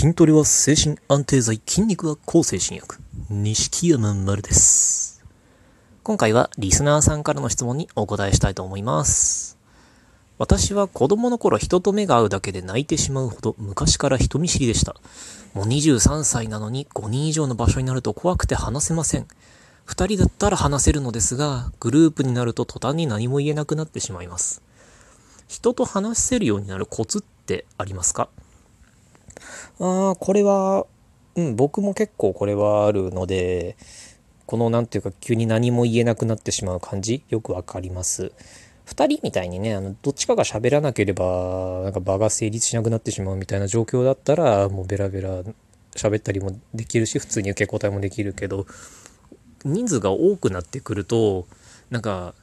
筋トレは精神安定剤、筋肉は抗精神薬。錦山丸です。今回はリスナーさんからの質問にお答えしたいと思います。私は子供の頃人と目が合うだけで泣いてしまうほど昔から人見知りでした。もう23歳なのに5人以上の場所になると怖くて話せません。2人だったら話せるのですが、グループになると途端に何も言えなくなってしまいます。人と話せるようになるコツってありますか？ああ、これは、うん、僕も結構これはあるので、このなんていうか急に何も言えなくなってしまう感じ、よくわかります。二人みたいにね、あの、どっちかが喋らなければ、なんか場が成立しなくなってしまうみたいな状況だったら、もうベラベラ喋ったりもできるし、普通に受け答えもできるけど、人数が多くなってくると、なんか、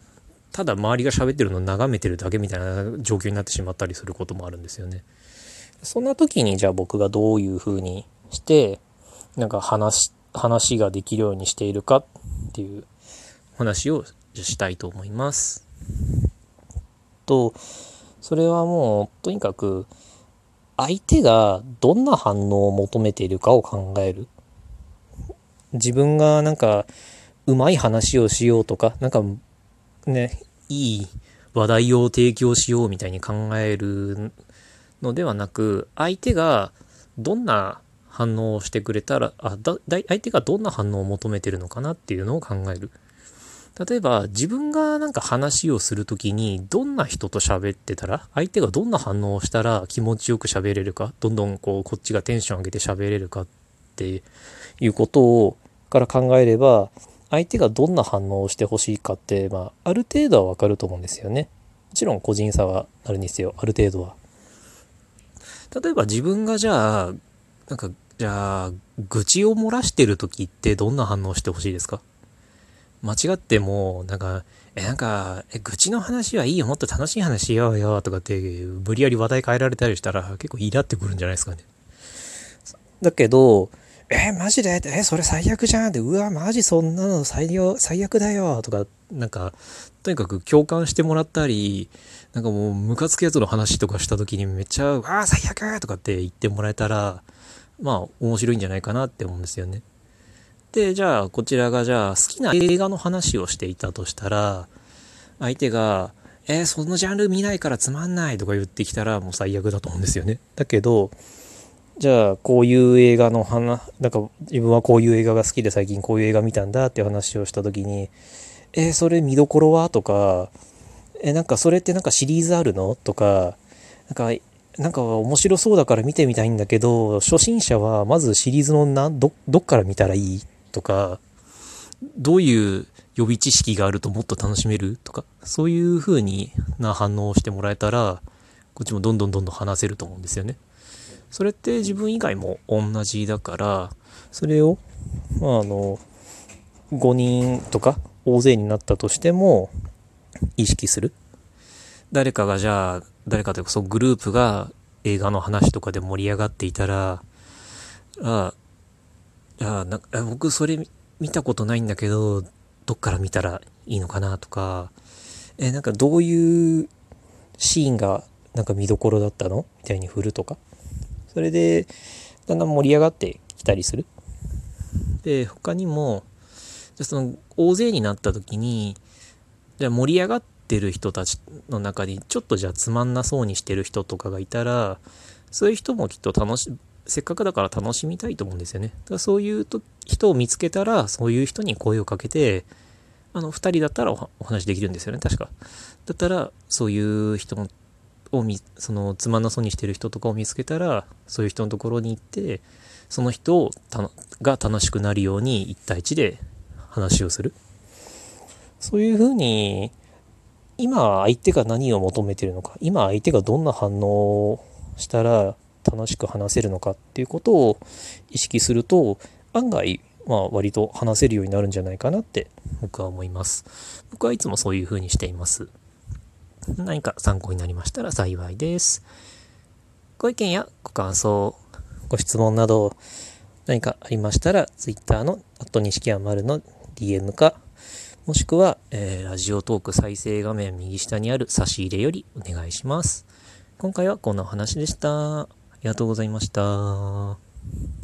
ただ周りが喋ってるのを眺めてるだけみたいな状況になってしまったりすることもあるんですよね。そんな時にじゃあ僕がどういう風にして、なんか話、話ができるようにしているかっていう話をしたいと思います。と、それはもうとにかく相手がどんな反応を求めているかを考える。自分がなんかうまい話をしようとか、なんかね、いい話題を提供しようみたいに考えるのではなく、相手がどんな反応をしてくれたら、あだだ相手がどんな反応を求めてるのかなっていうのを考える。例えば自分がなんか話をするときにどんな人と喋ってたら相手がどんな反応をしたら気持ちよく喋れるかどんどんこうこっちがテンション上げて喋れるかっていうことをから考えれば相手がどんな反応をしてほしいかって、まあ、ある程度はわかると思うんですよね。もちろん個人差はあるんですよある程度は。例えば自分がじゃあなんかじゃあ愚痴を漏らしてる時ってどんな反応してほしいですか？間違っても、なんか、え、なんか、え、愚痴の話はいいよ、もっと楽しい話しようよ、とかって、無理やり話題変えられたりしたら、結構イラってくるんじゃないですかね。だけど、え、マジで？え、それ最悪じゃん？って、うわ、マジそんなの最良最悪だよ、とか、なんか、とにかく共感してもらったり、なんかもう、ムカつくやつの話とかした時にめっちゃ、ああ、最悪とかって言ってもらえたら、まあ、面白いんじゃないかなって思うんですよね。で、じゃあ、こちらがじゃあ、好きな映画の話をしていたとしたら、相手が、えーそのジャンル見ないからつまんないとか言ってきたら、もう最悪だと思うんですよね。だけど、じゃあ、こういう映画の話、なんか、自分はこういう映画が好きで最近こういう映画見たんだっていう話をしたときに、えーそれ見どころは？とか、えーなんかそれってなんかシリーズあるの？とか、なんか、なんか面白そうだから見てみたいんだけど、初心者はまずシリーズのな、ど、どっから見たらいい？とか、どういう予備知識があるともっと楽しめる？とか、そういう風にな反応をしてもらえたら、こっちもどんどんどんどん話せると思うんですよね。それって自分以外も同じだから、それを、まあ、あの、5人とか大勢になったとしても、意識する？誰かがじゃあ、誰かというか、そうグループが映画の話とかで盛り上がっていたら、ああなんか、え僕それ見たことないんだけど、どっから見たらいいのかなとか、え、なんかどういうシーンがなんか見どころだったの？みたいに振るとか。それで、だんだん盛り上がってきたりする？で、他にも、じゃその大勢になった時に、じゃ盛り上がってる人たちの中にちょっとじゃあつまんなそうにしてる人とかがいたら、そういう人もきっと楽し、せっかくだから楽しみたいと思うんですよね。だからそういうと人を見つけたら、そういう人に声をかけて、あの、二人だったらおお話できるんですよね、確か。だったら、そういう人を見、その、つまなそうにしてる人とかを見つけたら、そういう人のところに行って、その人をが楽しくなるように一対一で話をする。そういうふうに、今相手が何を求めてるのか、今相手がどんな反応をしたら楽しく話せるのかっていうことを意識すると、案外、まあ割と話せるようになるんじゃないかなって僕は思います。僕はいつもそういうふうにしています。何か参考になりましたら幸いです。ご意見やご感想、ご質問など何かありましたら、Twitter のアット錦山丸の DM か、もしくは、えーラジオトーク再生画面右下にある差し入れよりお願いします。今回はこんなお話でした。ありがとうございました。